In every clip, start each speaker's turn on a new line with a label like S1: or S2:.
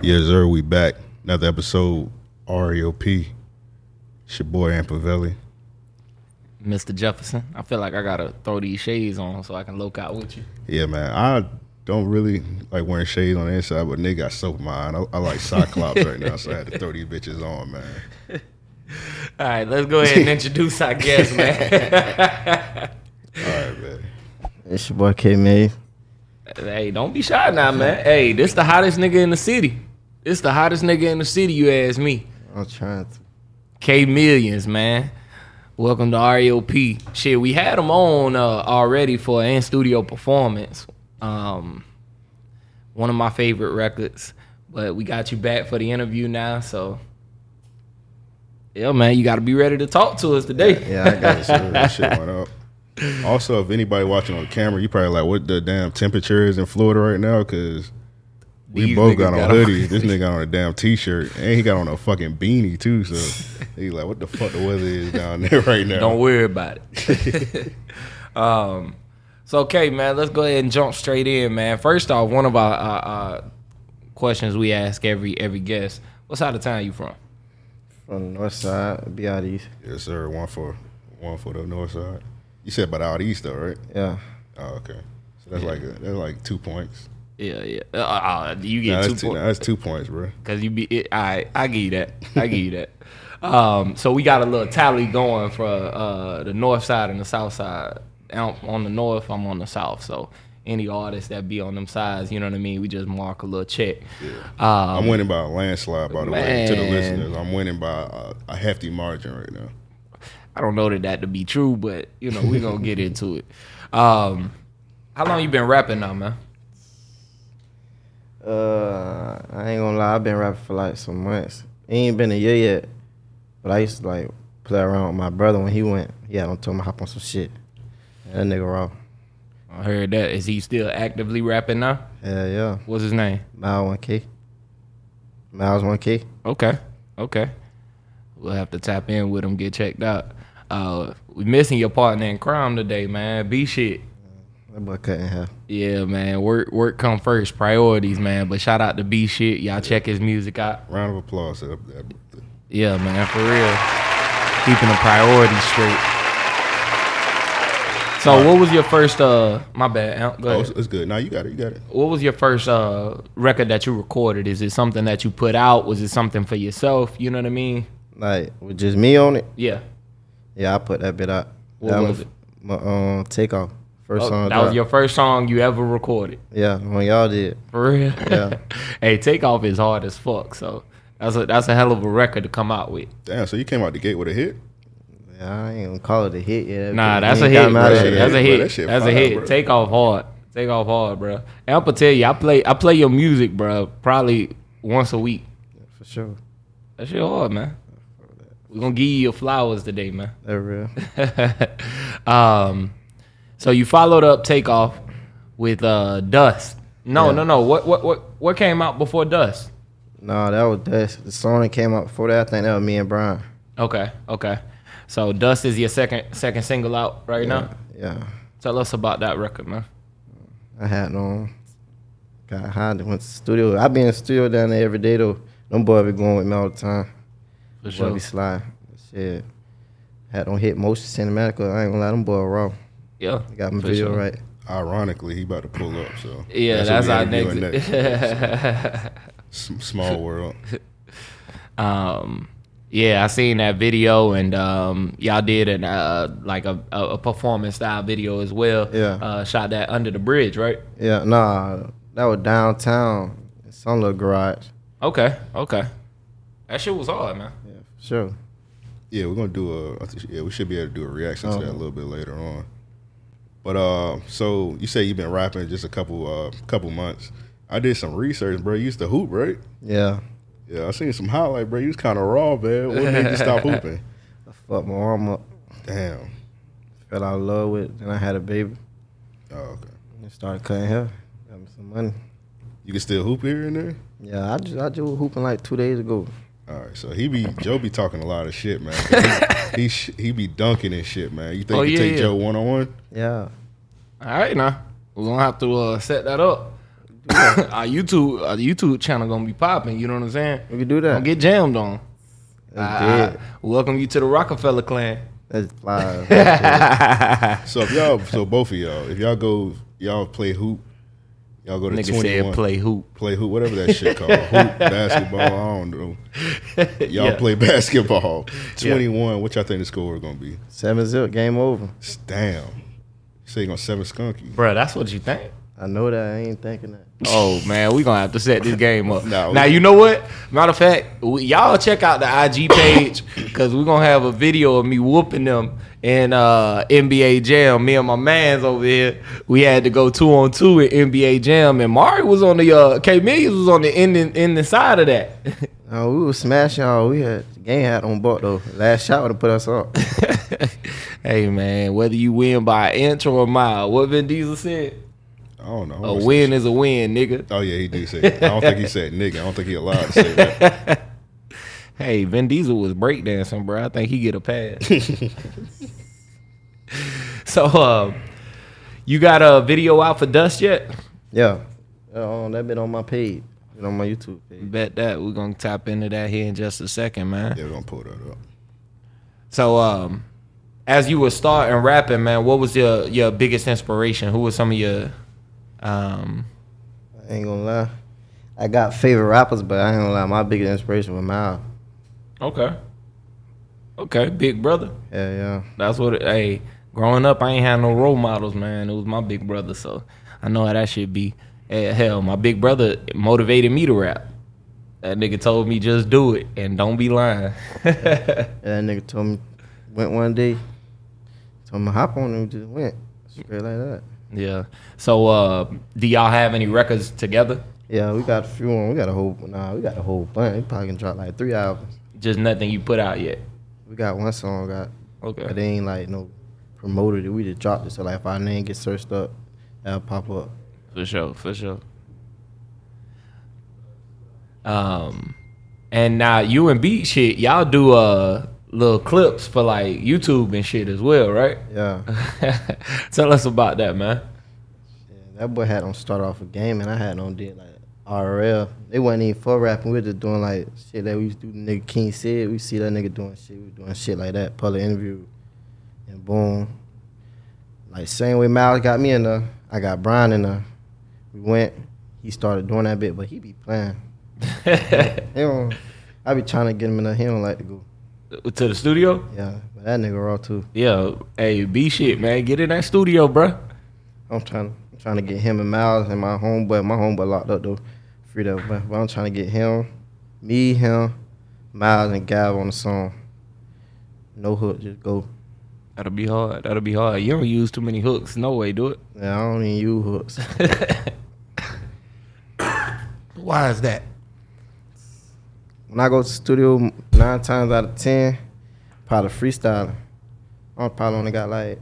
S1: Yes, sir. We back. Another episode. RAOP. It's your boy Ampavelli.
S2: Mr. Jefferson. I feel like I gotta throw these shades on so I can look out with you.
S1: Yeah, man. I don't really like wearing shades on the inside, but nigga got soap in my eye. I, I like Cyclops right now, so I had to throw these bitches on, man.
S2: All right, let's go ahead and introduce our guest, man.
S1: All right, man.
S3: It's your boy K May.
S2: hey, don't be shy now, man. Hey, this the hottest nigga in the city. This the hottest nigga in the city, you ask me.
S3: I'm trying to.
S2: K Millions, man. Welcome to RAOP. Shit, we had him on uh, already for an in-studio performance. Um, one of my favorite records. But we got you back for the interview now, so yeah, man, you got to be ready to talk to us today.
S3: Yeah, I got.
S1: That shit went up. Also, if anybody watching on camera, you probably like, what the damn temperature is in Florida right now? Because we both
S2: niggas
S1: got on
S2: got on-
S1: hoodies. This nigga got on a damn t-shirt, and he got on a fucking beanie too. So he's like, what the fuck the weather is down there right now?
S2: Don't worry about it. um, so okay, man, let's go ahead and jump straight in, man. First off, one of our uh, uh, questions we ask every every guest: What side of town you from?
S3: From the north side, be out east.
S1: Yes, sir. One for one for the north side. You said about out east though, right?
S3: Yeah.
S1: Oh, okay. So that's like a, that's like two points.
S2: Yeah, yeah. Uh, uh, you get two
S1: two,
S2: points
S1: nah, that's two points, bro.
S2: because you be. It, I I give you that. I give you that. Um, so we got a little tally going for uh, the north side and the south side. Out on the north, I'm on the south. So any artists that be on them sides, you know what I mean. We just mark a little check. Um,
S1: I'm winning by a landslide, by the way, to the listeners. I'm winning by a, a hefty margin right now.
S2: I don't know that that to be true, but you know we're gonna get into it. Um, how long you been rapping now, man?
S3: Uh, I ain't gonna lie, I've been rapping for like some months. It ain't been a year yet, but I used to like play around with my brother when he went. Yeah, I told me to hop on some shit. That nigga raw.
S2: I heard that. Is he still actively rapping now?
S3: Hell yeah.
S2: What's his name?
S3: Miles 1K. Miles 1K.
S2: Okay, okay. We'll have to tap in with him, get checked out. Uh, we missing your partner in crime today, man. B shit.
S3: That boy cutting hair.
S2: Yeah, man. Work work come first. Priorities, man. But shout out to B shit. Y'all check his music out.
S1: Round of applause. to that- that-
S2: Yeah, man, for real. Keeping the priorities straight. So what was your first uh my bad, go
S1: Oh, it's, it's good. Now you got it. You got it.
S2: What was your first uh record that you recorded? Is it something that you put out? Was it something for yourself? You know what I mean?
S3: Like, with just me on it,
S2: Yeah.
S3: yeah, I put that bit out.
S2: What
S3: that
S2: was
S3: my,
S2: it?
S3: My um, takeoff. First
S2: Oh,
S3: song.
S2: that was your first song you ever recorded.
S3: Yeah, when y'all did.
S2: For real?
S3: Yeah.
S2: hey, Takeoff is hard as fuck, so that's a that's a hell of a record to come out with.
S1: Damn. So you came out the gate with a hit.
S3: Yeah, I ain't gonna call it a hit yet.
S2: Nah, that's a hit,
S3: him
S2: bro.
S3: out of
S1: shit
S3: there
S2: That's a
S1: bro.
S2: hit.
S1: That shit
S2: That's a hit.
S1: bro.
S2: Take off hard. Take off hard, bro. And I'm gonna tell you, I play I play your music, bro, probably once a week.
S3: For sure.
S2: That shit hard, man. We're gonna give you your flowers today, man.
S3: That real.
S2: um, so you followed up Takeoff with uh Dust. No,
S3: Yeah.
S2: no, no. What what what what came out before Dust?
S3: nah, that was Dust. the song that came out before that. I think that was me and Brian.
S2: Okay, okay. So Dust is your second second single out right now.
S3: Yeah.
S2: Tell us about that record, man.
S3: I had no got high went to the studio. I be in the studio down there every day though. Them boys be going with me all the time.
S2: For
S3: Boy
S2: sure.
S3: be slide. Shit. Had on hit motion cinematic. I ain't gonna lie, them boy raw.
S2: Yeah.
S3: I got my video
S2: sure.
S3: right.
S1: Ironically, he about to pull up. So
S2: Yeah,
S1: what
S2: that's,
S1: we
S2: our
S1: interviewing
S2: next.
S1: Small world.
S2: um, yeah, I seen that video, and um, y'all did an uh, like a, a a performance style video as well.
S3: Yeah.
S2: Uh, shot that under the bridge, right?
S3: Yeah, nah, that was downtown. in Some little garage.
S2: Okay, okay. That shit was hard, man.
S3: Yeah, sure.
S1: Yeah, we're gonna do a. Yeah, we should be able to do a reaction to
S3: Oh.
S1: that a little bit later on. But uh, so you say you've been rapping just a couple uh couple months. I did some research, bro. You used to hoop, right?
S3: Yeah.
S1: Yeah, I seen some highlight, bro. You was kind of raw, man. What made you stop hooping?
S3: I fucked my arm up.
S1: Damn.
S3: Fell out of love with it. Then I had a baby.
S1: Oh, okay.
S3: And started cutting hair. Got me some money.
S1: You can still hoop here and there.
S3: Yeah, I just I just was hooping like two days ago.
S1: All right, so he be Joe be talking a lot of shit, man. He he, he be dunking and shit, man. You think
S2: Oh,
S1: you
S2: yeah,
S1: take
S2: yeah.
S1: Joe one on one?
S3: Yeah.
S2: All right, now we're gonna have to uh, set that up. our YouTube our YouTube channel gonna be popping. You know what I'm saying?
S3: We can do
S2: Don't
S3: that.
S2: get jammed on.
S3: That's
S2: I- I welcome you to the Rockefeller clan.
S3: That's fly. That's
S1: So if y'all, so both of y'all, if y'all go, y'all play hoop, y'all go to
S2: Nigga
S1: twenty
S2: said play hoop.
S1: play hoop, whatever that shit called, hoop, basketball. I don't know. Y'all
S2: Yeah.
S1: play basketball. Twenty one. What y'all think the score is gonna be?
S3: Seven zip, game over.
S1: Damn. Say you're gonna seven skunky.
S2: Bro, that's what you think?
S3: I know that. I ain't thinking that.
S2: Oh man, we gonna have to set this game up.
S1: Nah,
S2: now you know what? Matter of fact, we, y'all check out the IG page because we're gonna have a video of me whooping them in uh, NBA Jam. Me and my man's over here, we had to go two on two in NBA Jam, and Mari was on the uh, K Millions was on the end in the side of that.
S3: No, we was smashing y'all. We had game hat on buck though. Last shot would have put us up.
S2: hey man, whether you win by an inch or a mile, what Vin Diesel said,
S1: I don't know.
S2: a win is a win, nigga.
S1: Oh yeah, he did say. That. I don't think he said nigga. I don't think he allowed to say that.
S2: Hey, Vin Diesel was breakdancing, bro. I think he get a pass. so, uh, you got a video out for Dust yet?
S3: Yeah. Uh, um, that been on my page. Been on my YouTube page.
S2: Bet that we're gonna tap into that here in just a second, man.
S1: Yeah, we're gonna pull that up.
S2: So, um, as you were starting rapping, man, what was your your biggest inspiration? Who was some of your, um,
S3: I ain't gonna lie. I got favorite rappers, but I ain't gonna lie. My biggest inspiration was Miles.
S2: okay, okay, big brother.
S3: Yeah, yeah.
S2: That's what. It, hey, growing up, I ain't had no role models, man. It was my big brother, so I know how that should be. Eh, hell, my big brother motivated me to rap. That nigga told me just do it and don't be lying.
S3: Yeah, that nigga told me went one day. Told me hop on and just went straight like that.
S2: Yeah. So, uh, do y'all have any records together?
S3: Yeah, we got a few on. We got a whole nah. We got a whole bunch. We probably can drop like three albums.
S2: Just nothing you put out yet.
S3: We got one song got,
S2: Okay.
S3: but they ain't like no promoted it. We just dropped it. So like if our name gets searched up, that'll pop up.
S2: For sure, for sure. Um, and now you and Beat shit, y'all do uh little clips for like YouTube and shit as well, right?
S3: Yeah.
S2: Tell us about that, man.
S3: Yeah, that boy had on start off a game, and I had on did like RL. They wasn't even for rapping. We were just doing like shit that we used to do. Nigga King said we see that nigga doing shit. We doing shit like that. Public interview, and boom. Like same way Miles got me in there, I got Brian in there. We went. He started doing that bit, but he be playing. He don't. I be trying to get him in there. He don't like to go.
S2: To the studio?
S3: Yeah, that nigga raw too.
S2: Yeah. Hey, B shit, man. Get in that studio, bruh.
S3: I'm trying. I'm trying to get him and Miles and my homeboy. My homeboy locked up though, freed up. But, but I'm trying to get him, me, him, Miles, and Gav on the song. No hook, just go.
S2: That'll be hard. That'll be hard. You don't use too many hooks. No way, do it.
S3: Yeah, I don't even use hooks.
S2: Why is that?
S3: When I go to the studio, nine times out of ten, probably freestyling. I probably only got like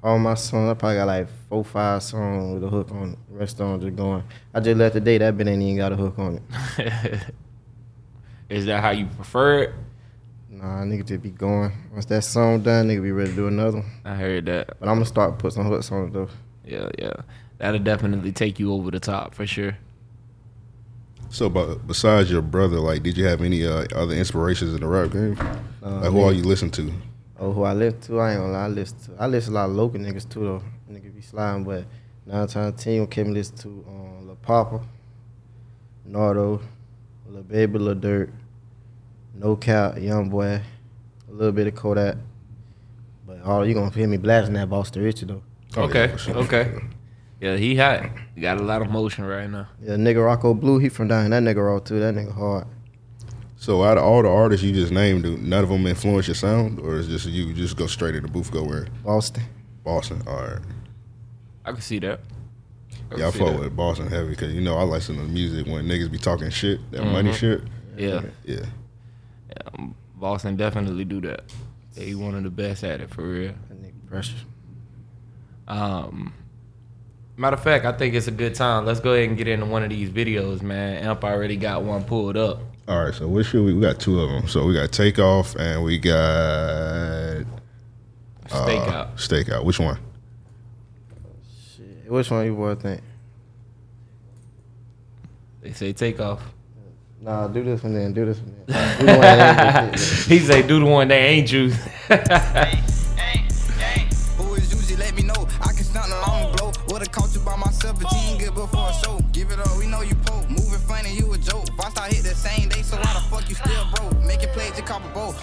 S3: all my songs. I probably got like four, five songs with a hook on it. The rest of them just going. I just left the day that bit ain't even got a hook on it.
S2: is that how you prefer it?
S3: Nah, nigga just be going. Once that song done, nigga be ready to do another one.
S2: I heard that.
S3: But I'm gonna start put some hooks on it though.
S2: Yeah, yeah. That'll definitely take you over the top for sure.
S1: So, but besides your brother, like, did you have any uh, other inspirations in the rap game?
S3: Uh,
S1: Like, who all you listen to?
S3: Oh, who I listen to? I ain't gonna lie. I listen to. I listen to a lot of local niggas too though. Niggas be sliding, but nine times ten you came listen to um, Lil Poppa, Nardo, Lil Baby, Lil Durk, No Cap, Young Boy, a little bit of Kodak. But all you gonna hear me blasting that Boston Richey though.
S1: Oh,
S2: okay,
S1: yeah, sure.
S2: okay. Yeah, he hot. He got a lot of motion right now.
S3: Yeah, nigga Rocco Blue, he from down. That nigga raw too. That nigga hard.
S1: So, out of all the artists you just named, do none of them influence your sound, or is just you just go straight in the booth, go where
S3: Boston.
S1: Boston? All right.
S2: I can see that. I
S1: Yeah, I fuck with Boston heavy because you know I listen to the music when niggas be talking shit, that money
S2: Mhm.
S1: shit.
S2: Yeah,
S1: Yeah.
S2: yeah. um, Boston definitely do that. Yeah, he one of the best at it for real.
S3: That nigga precious.
S2: Um, matter of fact, I think it's a good time. Let's go ahead and get into one of these videos, man. Amp already got one pulled up.
S1: All right. So what should we? We got two of them. So we got takeoff and we got
S2: Stakeout.
S1: uh, stakeout. Which one?
S3: Shit. Which one you boy think?
S2: They say take off.
S3: Nah, do this one then. Do this one then. Do the one that ain't shit,
S2: he say do the one that ain't juice.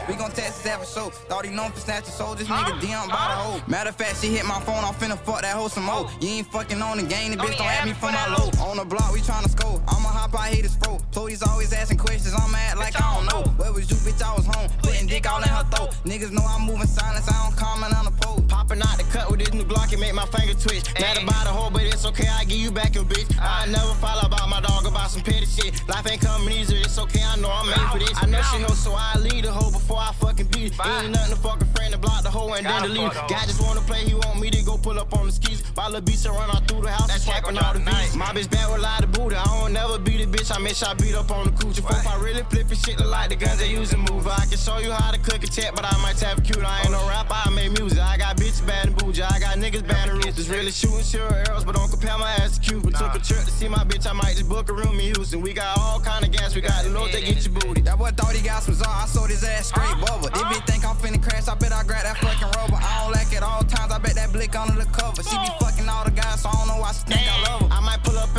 S4: We gon' test this for show. Thought he known for snatching soul. This nigga DM by the hoe. Matter of fact, she hit my phone. I'm finna fuck that hoe some more. Oh. You ain't fucking on the game. The oh, bitch don't have me for my low. On the block, we tryna score. I'ma hop out, hate his fro. Chloe's always asking questions. I'm mad like I don't know. Where was you, bitch? I was home. Putting dick all in her throat. Niggas know I'm moving silence. I don't comment on the pole.
S5: Popping out the cut with this new block. and make my finger twitch. Mad about the hoe, but it's okay, I give you back your bitch. Uh. I never follow about my dog about some petty shit. Life ain't coming easy, it's okay, I know I'm made for this. I know she hoe, so I lead the hoe before I Ain't nothing to fucking the hoe and then delete it. Guy just wanna play, he want me to go pull up on the skis. My the beats and run out through the house and swiping all the beats. My bitch bad with a lot of booty, I don't never beat a bitch, I make sure I beat up on the coochie. If I really flipping shit look like the guns they use in move. I can show you how to cook a tech, but I might tap cute. I ain't no rapper, I make music. I got bitches bad and bougie, I got niggas bad and rich. Just really shooting sure arrows, but don't compare my ass to Cuba. Took a trip to see my bitch, I might just book a room in Houston. We got all kind of gas, we got the load that get your booty.
S4: That boy thought he got some zone. I sold his ass straight bubble. If he think I'm finna crash, I bet I grab that fucking rubber. I don't like it all times. I bet that blick under the cover. She be fucking all the guys, so I don't know why she think I love her.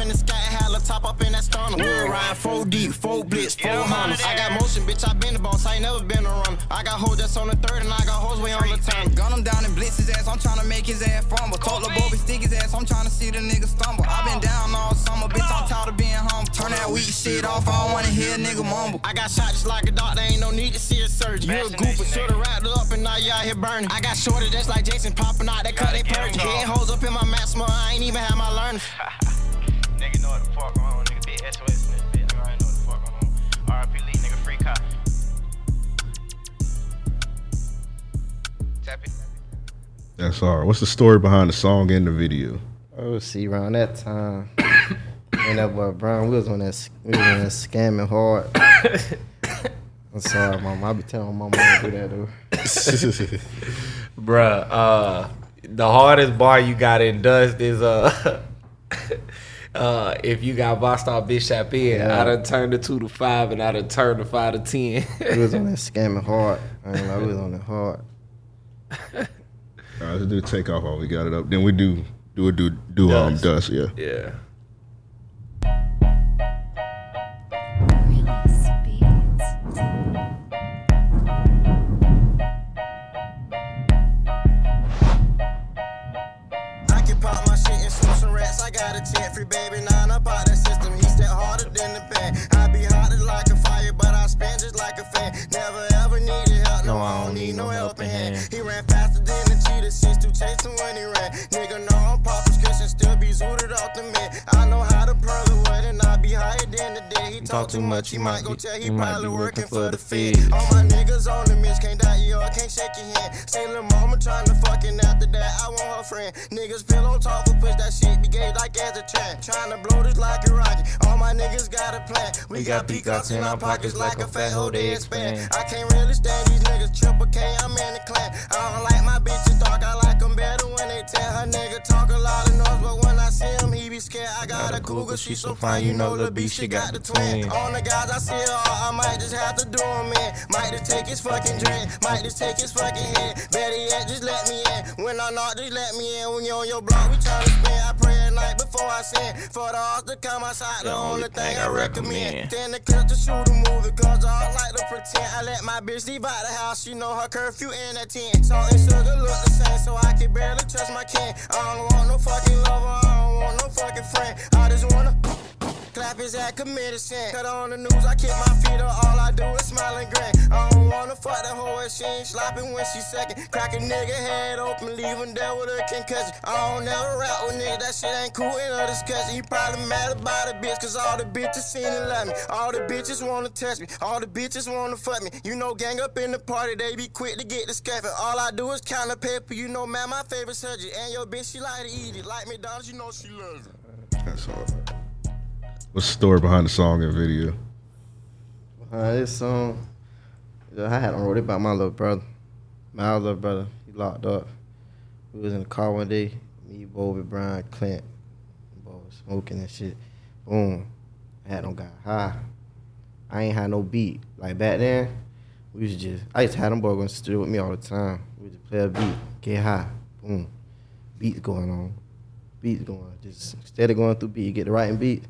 S5: In the sky and a top up in that stunner. We'll ride four deep, four blitz, four hunters. I got motion, bitch, I been the boss, I ain't never been a runner. I got hoes that's on the third and I got hoes way on the turn.
S4: Gun him down and blitz his ass. I'm tryna make his ass fumble. Told the Bobby stick his ass. I'm tryna see the nigga stumble. I been down all summer, bitch. I'm tired of being humble. Turn that weak shit off. I don't wanna hear a nigga mumble.
S5: I got shot just like a doctor, ain't no need to see a surgeon. You a goofer, shoulda wrapped it up and now you out here burning. I got shorter just like Jason popping out, that cut they purge. Getting hoes up in my mask, smell, I ain't even had my learning.
S6: Nigga know what the fuck going on, nigga. Big SOS in this bitch, nigga. I know what the fuck going on. RIP Lee, nigga. Free cop. Tap it.
S1: That's all. What's the story behind the song and the video?
S3: Oh, see, around that time, and that boy Brown, we was on that, we was on that scamming hard. I'm sorry, mom. I be telling my mom to do that though.
S2: Bruh, uh, the hardest bar you got in dust is uh, uh, if you got Vostok Bishop in,
S3: Yeah.
S2: I done turned the two to five and I done turned the five to ten.
S3: We was on that scamming hard. I ain't like we was on it hard.
S1: All right, let's do the takeoff while we got it up. Then we do do a do do um
S2: Dust.
S1: dust. Yeah.
S2: yeah.
S5: He talk too much, he might go tell he probably working for the Fed. All my niggas on the miss, can't die, yo, I can't shake your hand. Say little mama tryna fucking after that, I want her friend. Niggas pillow talk for push that shit, be gay like as a trend. Tryna blow this like a rocket, all my niggas got a plan. We, got peacocks in our pockets like a fat hoe, they expand. I can't really stand these niggas, triple K, cougar, she so fine, you know the beast, she got the twin. On the guys I see her, I might just have to do him in. Might just take his fucking drink, might just take his fucking head. Better yet, just let me in. When I knock, just let me in. When you're on your block, we tryna spin. I pray at night before I sin. For the odds to come outside, the only thing I recommend. Then the clip to shoot a movie, cause I like to pretend. I let my bitch leave out the house, she know her curfew in at 10. Salt and sugar look the same, so I can barely trust my kin. I don't want no fucking lover, want no fucking friend. I just wanna. Clap his ass, committed sin. Cut on the news, I keep my feet up. All I do is smile and grin. I don't wanna fuck the hoe she ain't slopping when she second. Crack a nigga head open, leave him there with a concussion. I don't never rap with niggas, that shit ain't cool in a discussion. You probably mad about a bitch, cause all the bitches seen and love me. All the bitches wanna touch me, all the bitches wanna fuck me. You know, gang up in the party, they be quick to get the scuffing. All I do is count the paper, you know, man, my favorite subject. And your bitch, she like to eat it. Like McDonald's, you know she loves it.
S1: That's all. What's the story behind the song and video?
S3: Uh, this song, I had him wrote it about my little brother. My little brother, he locked up. We was in the car one day, me, Bobby, Brian, Clint, boy, smoking and shit. Boom. I Had them got high. I ain't had no beat. Like back then, we used to just I used to have them boys going to studio with me all the time. We just play a beat, get high, boom. Beats going on. Beats going. On. just instead of going through beat, get the writing beat.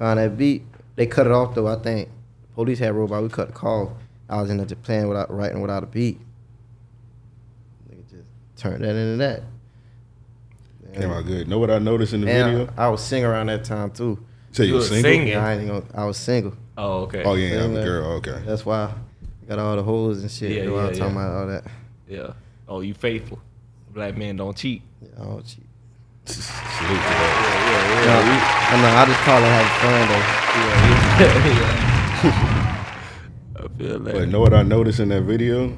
S3: Found that beat. They cut it off though, I think. Police had robot, we cut the call. I was in there just playing without writing without a beat. Nigga just turned that into that.
S1: Came out good. Know what I noticed in the
S3: And
S1: video?
S3: I, I was singing around that time too.
S1: So you
S2: You
S1: were single.
S2: singing.
S3: I, ain't gonna, I was single.
S2: Oh, okay.
S1: Oh yeah, I'm a girl. Oh, okay.
S3: That's why I got all the hoes and shit.
S2: Yeah,
S3: Yeah, I was
S2: yeah,
S3: talking
S2: yeah.
S3: about all that.
S2: Yeah. Oh, you faithful. Black men don't cheat.
S3: Yeah, all cheap.
S1: Salute to that.
S3: Yeah, I know. I just call it having fun though.
S2: I feel that.
S1: But know what I noticed in that video?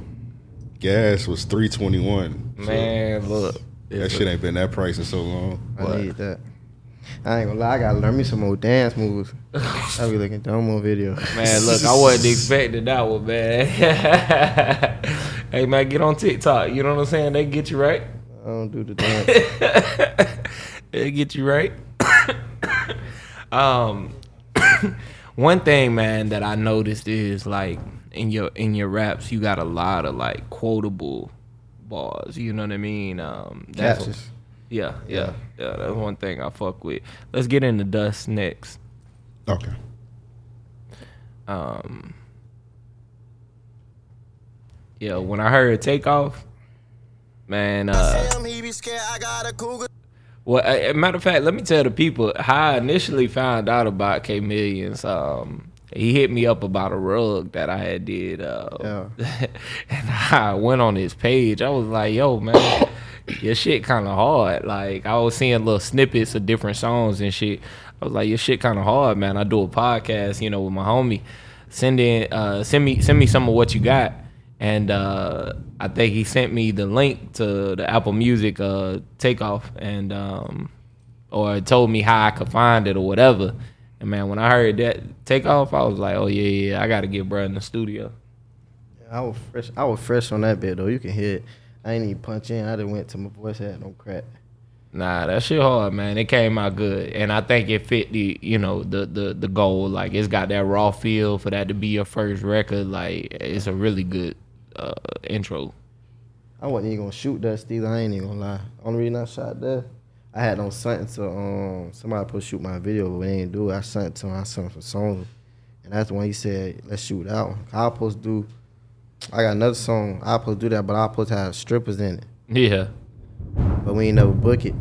S1: Gas was three twenty one.
S2: Man, look.
S1: that shit ain't been that price in so long.
S3: I
S2: What?
S3: need that. I ain't gonna lie. I gotta learn me some more dance moves. I be looking dumb on video.
S2: Man, look, I wasn't expecting that one, man. hey, man, get on TikTok. You know what I'm saying? They get you right.
S3: I don't do the dance.
S2: they get you right. Um, one thing, man, that I noticed is like in your in your raps, you got a lot of like quotable bars. You know what I mean? Um, that's
S3: Catches.
S2: yeah, yeah, yeah. That's one thing I fuck with. Let's get into Dust next.
S1: Okay.
S2: Um, yeah, when I heard Takeoff, man, uh, well, a, matter of fact, let me tell the people how I initially found out about K Millions. Um, he hit me up about a rug that I had did, uh, and I went on his page. I was like, "Yo, man, your shit kind of hard." Like I was seeing little snippets of different songs and shit. I was like, "Your shit kind of hard, man." I do a podcast, you know, with my homie. Send in, uh, send me, send me some of what you got. And uh, I think he sent me the link to the Apple Music uh, takeoff, and um, or told me how I could find it or whatever. And man, when I heard that takeoff, I was like, "Oh yeah, yeah, I got to get bro in the studio."
S3: I was fresh. I was fresh on that bit though. You can hear it. I ain't even punch in. I just went to my voice had no crack.
S2: Nah, that shit hard, man. It came out good, and I think it fit the, you know, the the the goal. Like it's got that raw feel for that to be your first record. Like it's a really good uh, intro.
S3: I wasn't even gonna shoot that either. I ain't even gonna lie. Only reason I shot that, I had on something to um somebody supposed to shoot my video, but they didn't do it. I sent it to him. I sent him some songs, and that's when he said, "Let's shoot that one." I was supposed to do. I got another song. I was supposed to do that, but I was supposed to have strippers in it.
S2: Yeah,
S3: But we ain't never book it.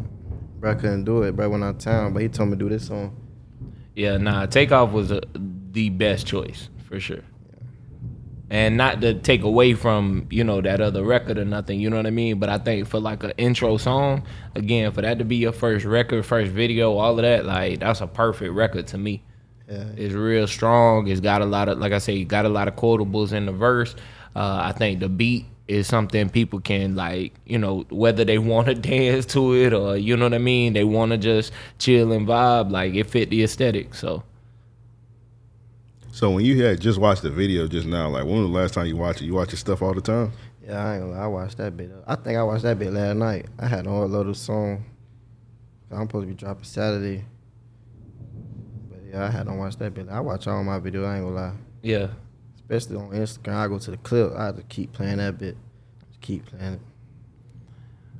S3: Bro couldn't do it. Bro I went out of town, but he told me to do this song.
S2: yeah. Nah, takeoff was a, the best choice for sure. And not to take away from you know that other record or nothing, you know what I mean. But I think for like an intro song, again, for that to be your first record, first video, all of that, like that's a perfect record to me.
S3: Yeah.
S2: It's real strong. It's got a lot of, like I say, got a lot of quotables in the verse. Uh, I think the beat is something people can like, you know, whether they want to dance to it or you know what I mean, they want to just chill and vibe. Like it fit the aesthetic. So
S1: So when you had just watched the video just now, like when was the last time you watched it? You watch your stuff all the time?
S3: Yeah, I ain't gonna lie. I watched that bit. I think I watched that bit last night. I had all load of song. I'm supposed to be dropping Saturday. But yeah, I had to watch that bit. I watch all my videos. I ain't gonna lie.
S2: yeah,
S3: Especially on Instagram, I go to the clip. I have to keep playing that bit. Just keep playing it.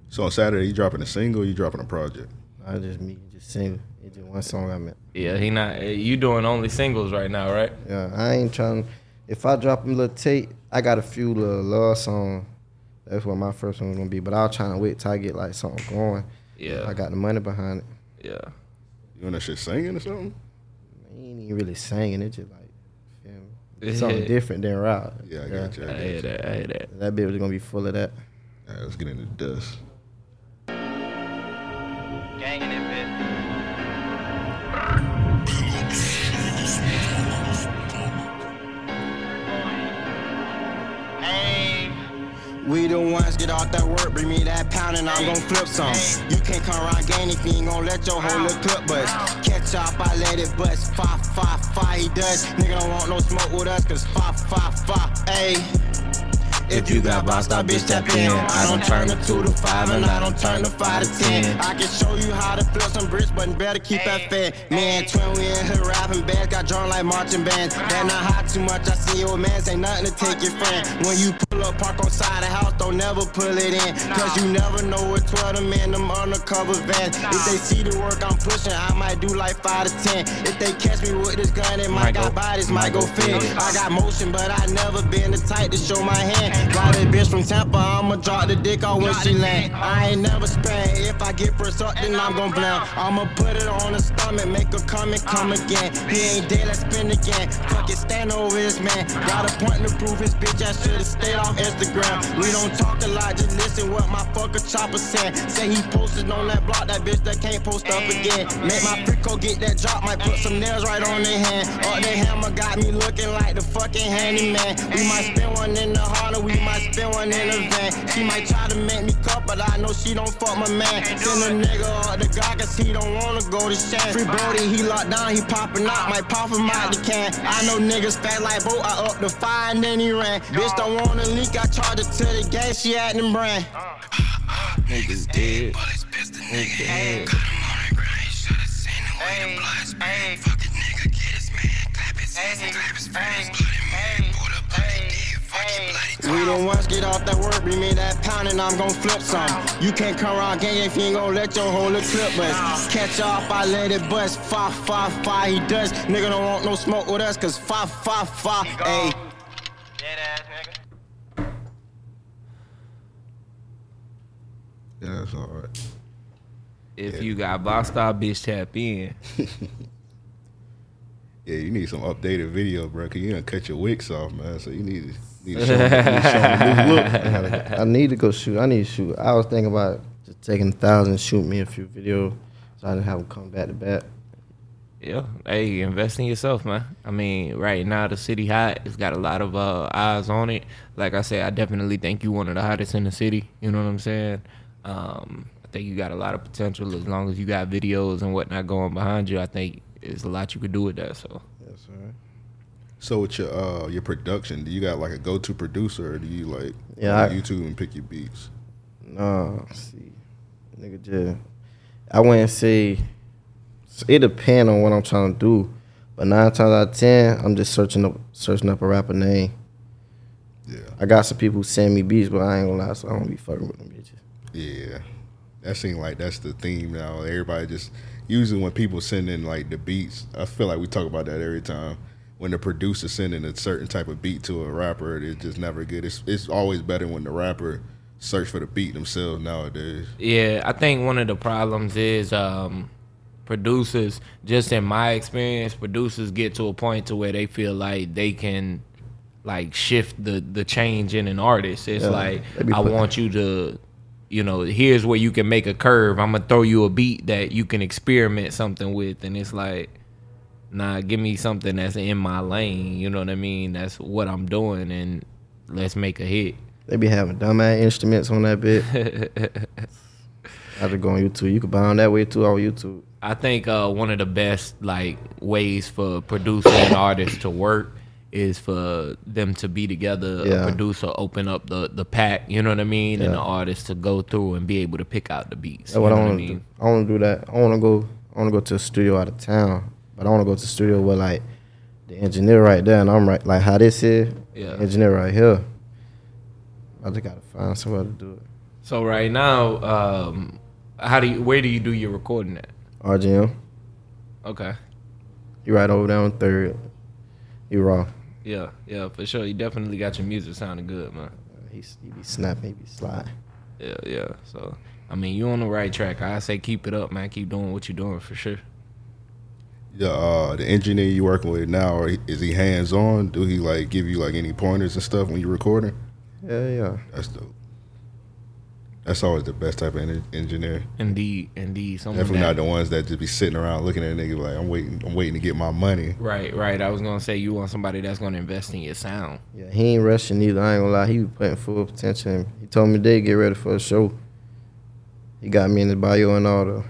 S1: So on Saturday you dropping a single, you dropping a project.
S3: I just me just sing. It's just one song I meant.
S2: Yeah, he not. Eh, you doing only singles right now, right?
S3: Yeah, I ain't trying. If I drop a little tape, I got a few little love songs. That's what my first one gonna be. But I was trying to wait till I get like something going.
S2: Yeah,
S3: I got the money behind it.
S2: yeah.
S1: You on that shit singing or something?
S3: I ain't even really singing. It's just like feel me? It's something different than rap.
S1: Yeah, I got you. I
S2: I hear
S1: you.
S2: that. I hear that.
S3: That bit was gonna be full of that.
S1: All right, let's get into dust.
S6: Gang in that
S5: We the ones get off that work, bring me that pound and I'm gon' flip some. You can't come around gain if you ain't gon' let your whole little clip bust. Catch up, I let it bust. Fa, fa, fa, he does. Nigga don't want no smoke with us, cause fa, fa, fa, ayy. If you got bossed out, bitch, tap in. I don't turn the two to five, and I don't turn the five to ten. I can show you how to flip some bricks, but better keep that fat. Man, twin, we in here rapping bands, got drawn like marching bands. That not hide too much, I see your man, ain't nothing to take your friend. When you pull up, park on side the house, don't never pull it in. Cause you never know what 12 them in them undercover vans. If they see the work I'm pushing, I might do like 5 to 10. If they catch me with this gun, it might got bodies, might go fit. I got motion, but I never been the type to show my hand. Got a bitch from Tampa, I'ma drop the dick off when she land. I ain't never spend. If I get first up, then I'm gon' blame. I'ma put it on the stomach, make her come and come again. He ain't dead, let's spin again. Fuck it, stand over this man. Got a point to prove his bitch, I should've stayed off Instagram. We don't talk a lot, just listen what my fucker chopper said. Say he posted on that block, that bitch that can't post up again. Make my freako get that drop, might put some nails right on their hand. Or their hammer got me looking like the fucking handyman. We might spend one in the Honda, might spend one in the van. She might try to make me cut, but I know she don't fuck my man. Send a nigga up the guy, cause he don't wanna go to Shan. Free Brody, he locked down, he popping out, might pop him out the can. I know niggas fat like boat, I up the fire and then he ran. Bitch don't wanna leak, I charge her to the gas, she acting brand.
S2: Niggas dead.
S6: His pissed a nigga, hey, hey, hey.
S5: We the ones get off that work, bring me that pound and I'm gon' flip some. You can't come around gang if you ain't gon' let your whole clip bust. Catch off, I let it bust. Five, five, five, he does. Nigga don't want no smoke with us, cause five, five, five, ayy.
S6: Dead ass nigga.
S1: Yeah, that's all right.
S2: If you got boxed out, bitch, tap in.
S1: Yeah, you need some updated video, bro. Cause you done cut your wicks off, man. So you need to, need to show, me, need to show me a new look.
S3: I need to go shoot. I need to shoot. I was thinking about just taking a thousand, shoot me a few videos, so I didn't have them come back to back.
S2: Yeah, hey, invest in yourself, man. I mean, right now the city hot. It's got a lot of uh, eyes on it. Like I said, I definitely think you one of the hottest in the city. You know what I'm saying? Um, I think you got a lot of potential as long as you got videos and whatnot going behind you. I think there's a lot you could do with that. So
S3: Yes, sir.
S1: So with your uh your production, do you got like a go to producer or do you like
S3: Yeah, I-
S1: YouTube and pick your beats?
S3: No, see, nigga, just I wouldn't say it depend on what I'm trying to do, but nine times out of ten, I'm just searching up searching up a rapper name.
S1: Yeah.
S3: I got some people who send me beats, but I ain't gonna lie, so I don't be fucking with them bitches.
S1: Yeah. That seems like that's the theme now. Everybody just usually when people send in like the beats, I feel like we talk about that every time. When the producer sending a certain type of beat to a rapper, it's just never good. It's it's always better when the rapper search for the beat themselves nowadays.
S2: yeah, I think one of the problems is um, producers. Just in my experience, producers get to a point to where they feel like they can like shift the the change in an artist. It's
S3: Yeah,
S2: like
S3: they
S2: I want you to, you know, here's where you can make a curve. I'm gonna throw you a beat that you can experiment something with, and it's like, nah, give me something that's in my lane. You know what I mean? That's what I'm doing, and let's make a hit.
S3: They be having dumbass instruments on that bit. I just go on YouTube. You can buy them that way too on YouTube.
S2: I think uh, one of the best like ways for producer and artists to work is for them to be together.
S3: Yeah.
S2: A producer open up the the pack, you know what I mean, and the artist to go through and be able to pick out the beats.
S3: That's what I want to do. I want to do that. I want to go. I want to go to a studio out of town, I want to go to the studio where like the engineer right there, and I'm right like how this is.
S2: Yeah.
S3: Engineer right here. I just gotta find somewhere to do it.
S2: So right now, um, how do you, where do you do your recording at?
S3: RGM.
S2: Okay.
S3: You right over there on third. You raw.
S2: Yeah, yeah, for sure. You definitely got your music sounding good, man.
S3: He, he be snapping. He be sliding.
S2: Yeah, yeah. So I mean, you on the right track. I say keep it up, man. Keep doing what you're doing for sure.
S1: The uh, the engineer you working with now, or is he hands on? Do he like give you like any pointers and stuff when you're recording?
S3: Yeah, yeah.
S1: That's dope. That's always the best type of en- engineer.
S2: Indeed, indeed. Someone
S1: Definitely
S2: that-
S1: not the ones that just be sitting around looking at a nigga like I'm waiting. I'm waiting to get my money.
S2: Right, right. I was gonna say you want somebody that's gonna invest in your sound.
S3: Yeah, he ain't rushing either. I ain't gonna lie. He was putting full potential in. He told me they get ready for a show. He got me in the bio and all the.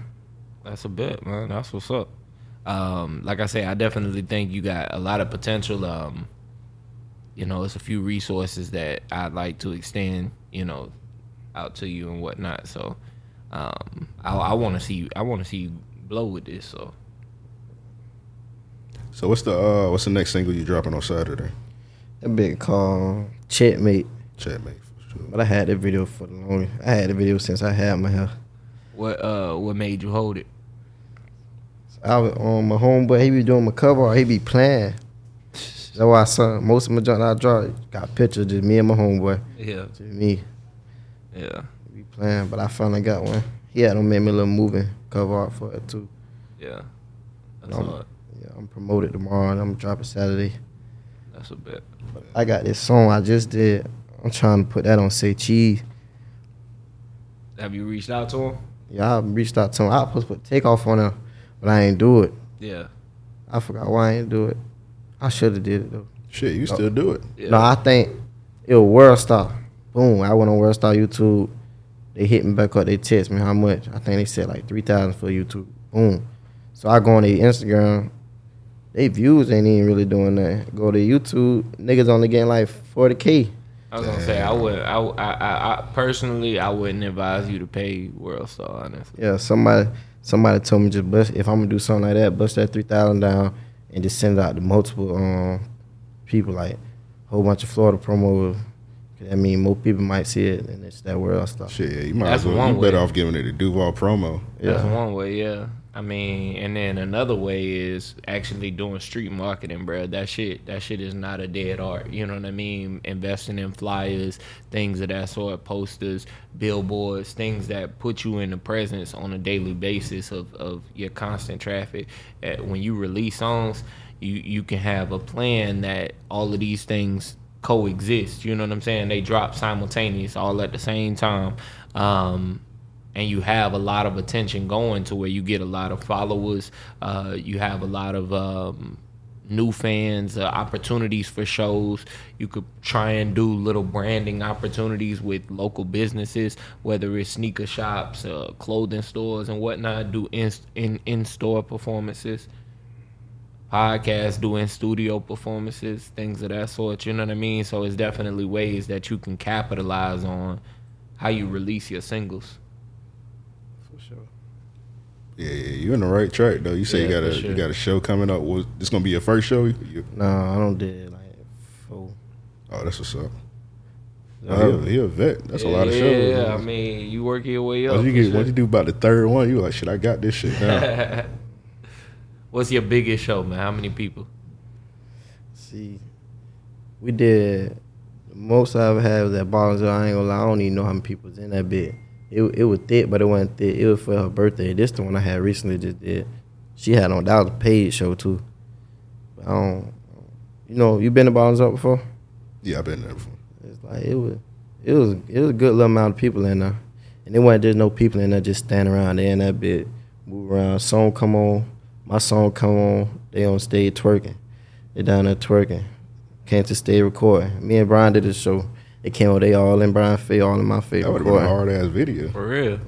S2: That's a bet, man. That's what's up. Um, like I say, I definitely think you got a lot of potential. Um, you know, it's a few resources that I'd like to extend, you know, out to you and whatnot. So, um, I, I want to see you. I want to see you blow with this. So,
S1: So what's the uh what's the next single you dropping on Saturday?
S3: A big called Checkmate.
S1: Chatmate for sure.
S3: But I had the video for the longest. I had the video since I had my hair.
S2: what uh, what made you hold it?
S3: I was on my homeboy. He be doing my cover. Or he be playing. That's why I saw most of my junk I dropped got pictures just me and my homeboy.
S2: Yeah,
S3: Just me.
S2: yeah,
S3: He be playing, but I finally got one. He had him make me a little moving cover art for it too.
S2: yeah. That's
S3: Um,
S2: hard.
S3: Yeah, I'm promoted tomorrow and I'm dropping Saturday.
S2: That's a bet.
S3: I got this song I just did. I'm trying to put that on Say Cheese.
S2: Have you reached out to him?
S3: Yeah, I reached out to him. I was supposed to put takeoff on him, but I ain't do it.
S2: Yeah,
S3: I forgot why I ain't do it. I should have did it though.
S1: Shit, you oh. still do it.
S2: yeah.
S3: No, I think it was World Star. Boom. I went on World Star YouTube. They hit me back up. They text me how much. I think they said like three thousand for YouTube. Boom. So I go on their Instagram. They views ain't even really doing that. Go to YouTube. Niggas only getting like forty k.
S2: I was gonna say I would. I, I, I, I personally, I wouldn't advise you to pay World Star. Honestly,
S3: Yeah. Somebody somebody told me just bust if I'm gonna do something like that, bust that three thousand down and just send it out to multiple um people like a whole bunch of Florida promo. I mean, more people might see it, and it's that World Star.
S1: Shit, yeah, you might
S2: That's
S1: as well.
S2: one
S1: You better off giving it a Duval promo. Yeah.
S2: that's
S3: Yeah.
S2: one way. Yeah, I mean, and then another way is actually doing street marketing, bro. That shit, that shit is not a dead art. You know what I mean? Investing in flyers, things of that sort, posters, billboards, things that put you in the presence on a daily basis of, of your constant traffic. Uh, when you release songs, you you can have a plan that all of these things coexist. You know what I'm saying? They drop simultaneous, all at the same time. Um, and you have a lot of attention going to where you get a lot of followers. Uh, you have a lot of um, new fans, uh, opportunities for shows. You could try and do little branding opportunities with local businesses, whether it's sneaker shops, uh, clothing stores, and whatnot. Do in in in store performances podcasts, doing studio performances, things of that sort. You know what I mean? So it's definitely ways that you can capitalize on how you release your singles.
S3: For sure.
S1: Yeah, yeah, you in the right track though. You say
S2: Yeah,
S1: you got a
S2: sure.
S1: you got a show coming up. Was this gonna be your first show? You,
S3: No, I don't did like four.
S1: oh, that's what's up.
S3: Uh,
S1: Oh, he, a, he a vet. That's a lot of shows.
S2: Yeah,
S1: man.
S2: I mean, you work your way up.
S1: Once you get
S2: sure.
S1: once you do about the third one, you like, shit, I got this shit down.
S2: What's your biggest show, man? How many people?
S3: See, we did the most I ever had was at Ballsville. I ain't gonna lie, I don't even know how many people was in that bit. It it was thick, but it wasn't thick. It was for her birthday. This the one I had recently just did. She had on that was a paid show too. But I don't, you know, you been to up before?
S1: yeah, I've been there before.
S3: It's like it was, it was, it was a good little amount of people in there, and it wasn't just no people in there just standing around there in that bit, move around. Song come on, my song come on. They on stage twerking, they down there twerking. Came to stay recording. Me and Brian did the show. They came over, they all in Brian face, all in my face.
S1: That would have been a hard ass video.
S2: For real?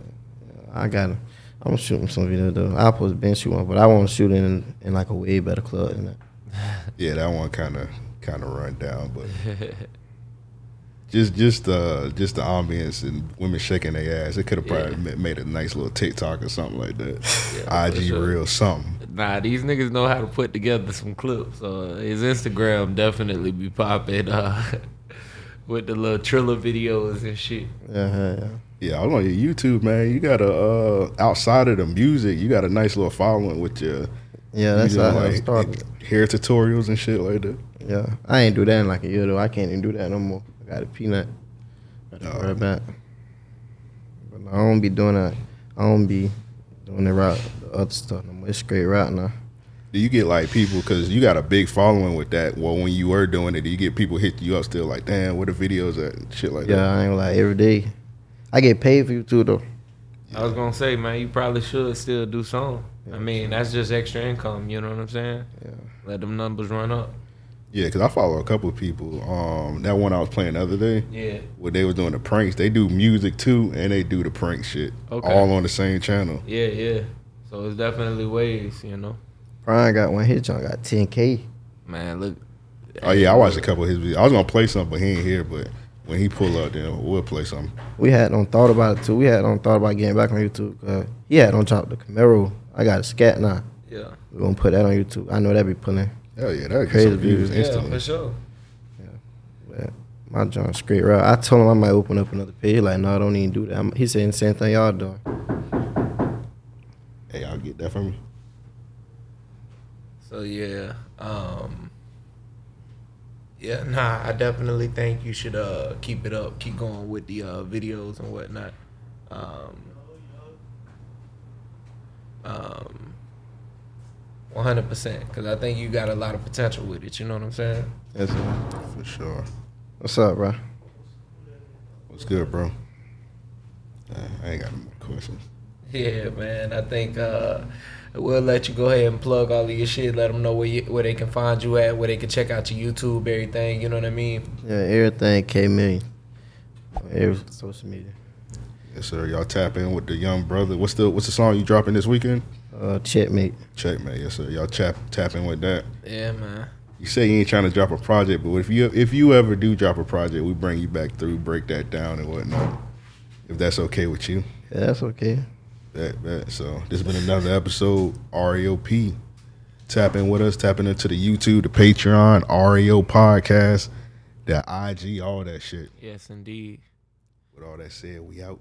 S3: I got him. I'm gonna shoot him some video though. I supposed to been shoot one, but I want to shoot it in, in like a way better club than that.
S1: Yeah, that one kind of kind of run down, but just just uh just the ambience and women shaking their ass. It could have probably
S2: Yeah.
S1: made a nice little TikTok or something like that.
S2: Yeah, for
S1: IG
S2: sure.
S1: real something.
S2: Nah, these niggas know how to put together some clips. Uh, his Instagram definitely be popping uh, with the little Triller videos and shit.
S3: Yeah, yeah, yeah.
S1: Yeah, I was on your YouTube, man. You got a uh, outside of the music, you got a nice little following with your
S3: Yeah, that's
S1: you
S3: how
S1: know,
S3: I started.
S1: hair tutorials and shit like that.
S3: Yeah, I ain't do that in like a year though. I can't even do that no more. I got a peanut. Got to
S1: Oh.
S3: worry about. But I don't be doing that. I don't be doing the route, the other stuff no more. It's straight route now.
S1: Do you get like people because you got a big following with that? Well, when you were doing it, do you get people hit you up still like, damn, where the videos at and shit like
S3: Yeah,
S1: that?
S3: I ain't gonna. Every day, I get paid for you too though.
S2: I was gonna say, man, you probably should still do some. I mean, that's just extra income. You know what I'm saying?
S3: Yeah.
S2: Let them numbers run up.
S1: Yeah, because I follow a couple of people. Um, that one I was playing the other day,
S2: Yeah.
S1: where they was doing the pranks. They do music too, and they do the prank shit,
S2: Okay.
S1: all on the same channel.
S2: Yeah, yeah. So it's definitely ways, you know.
S3: Brian got one hit. John got 10k.
S2: Man, look,
S1: Oh yeah, I watched a couple of his videos. I was gonna play something, but he ain't here. But when he pull up, then we'll play something.
S3: We had on thought about it too. We had on thought about getting back on YouTube. Uh, he had on drop the Camaro. I got a scat now.
S2: Yeah.
S3: We're gonna put that on YouTube. I know that be pulling.
S1: Hell yeah, that
S3: Crazy
S1: crazy some views
S3: views.
S2: Yeah,
S1: instantly.
S2: for sure.
S3: Yeah, but my John straight right. I told him I might open up another page. Like, no, I don't even do that. I'm, he saying the same thing y'all doing.
S1: Hey, y'all get that from me.
S2: So yeah, um, yeah, nah, I definitely think you should uh keep it up, keep going with the uh videos and whatnot. Um, um, one hundred percent, because I think you got a lot of potential with it. You know what I'm saying?
S3: Yes, sir.
S1: For sure.
S3: What's up, bro?
S1: What's good, bro? Uh, I ain't got no more questions.
S2: Yeah, man. I think uh, we'll let you go ahead and plug all of your shit. Let them know where you, where they can find you at, where they can check out your YouTube, everything. You know what I mean?
S3: Yeah, everything K million. Every social media.
S1: Yes, sir. Y'all tap in with the young brother. What's the What's the song you dropping this weekend?
S3: Uh, checkmate.
S1: Checkmate. Yes, sir. Y'all tap tap in with that.
S2: Yeah, man.
S1: You say you ain't trying to drop a project, but if you if you ever do drop a project, we bring you back through, break that down and whatnot. If that's okay with you,
S3: Yeah, that's okay.
S1: That that. So this has been another episode RAOP. Tap in with us. Tapping into the YouTube, the Patreon, REO podcast, the IG, all that shit.
S2: Yes, indeed.
S1: With all that said, we out.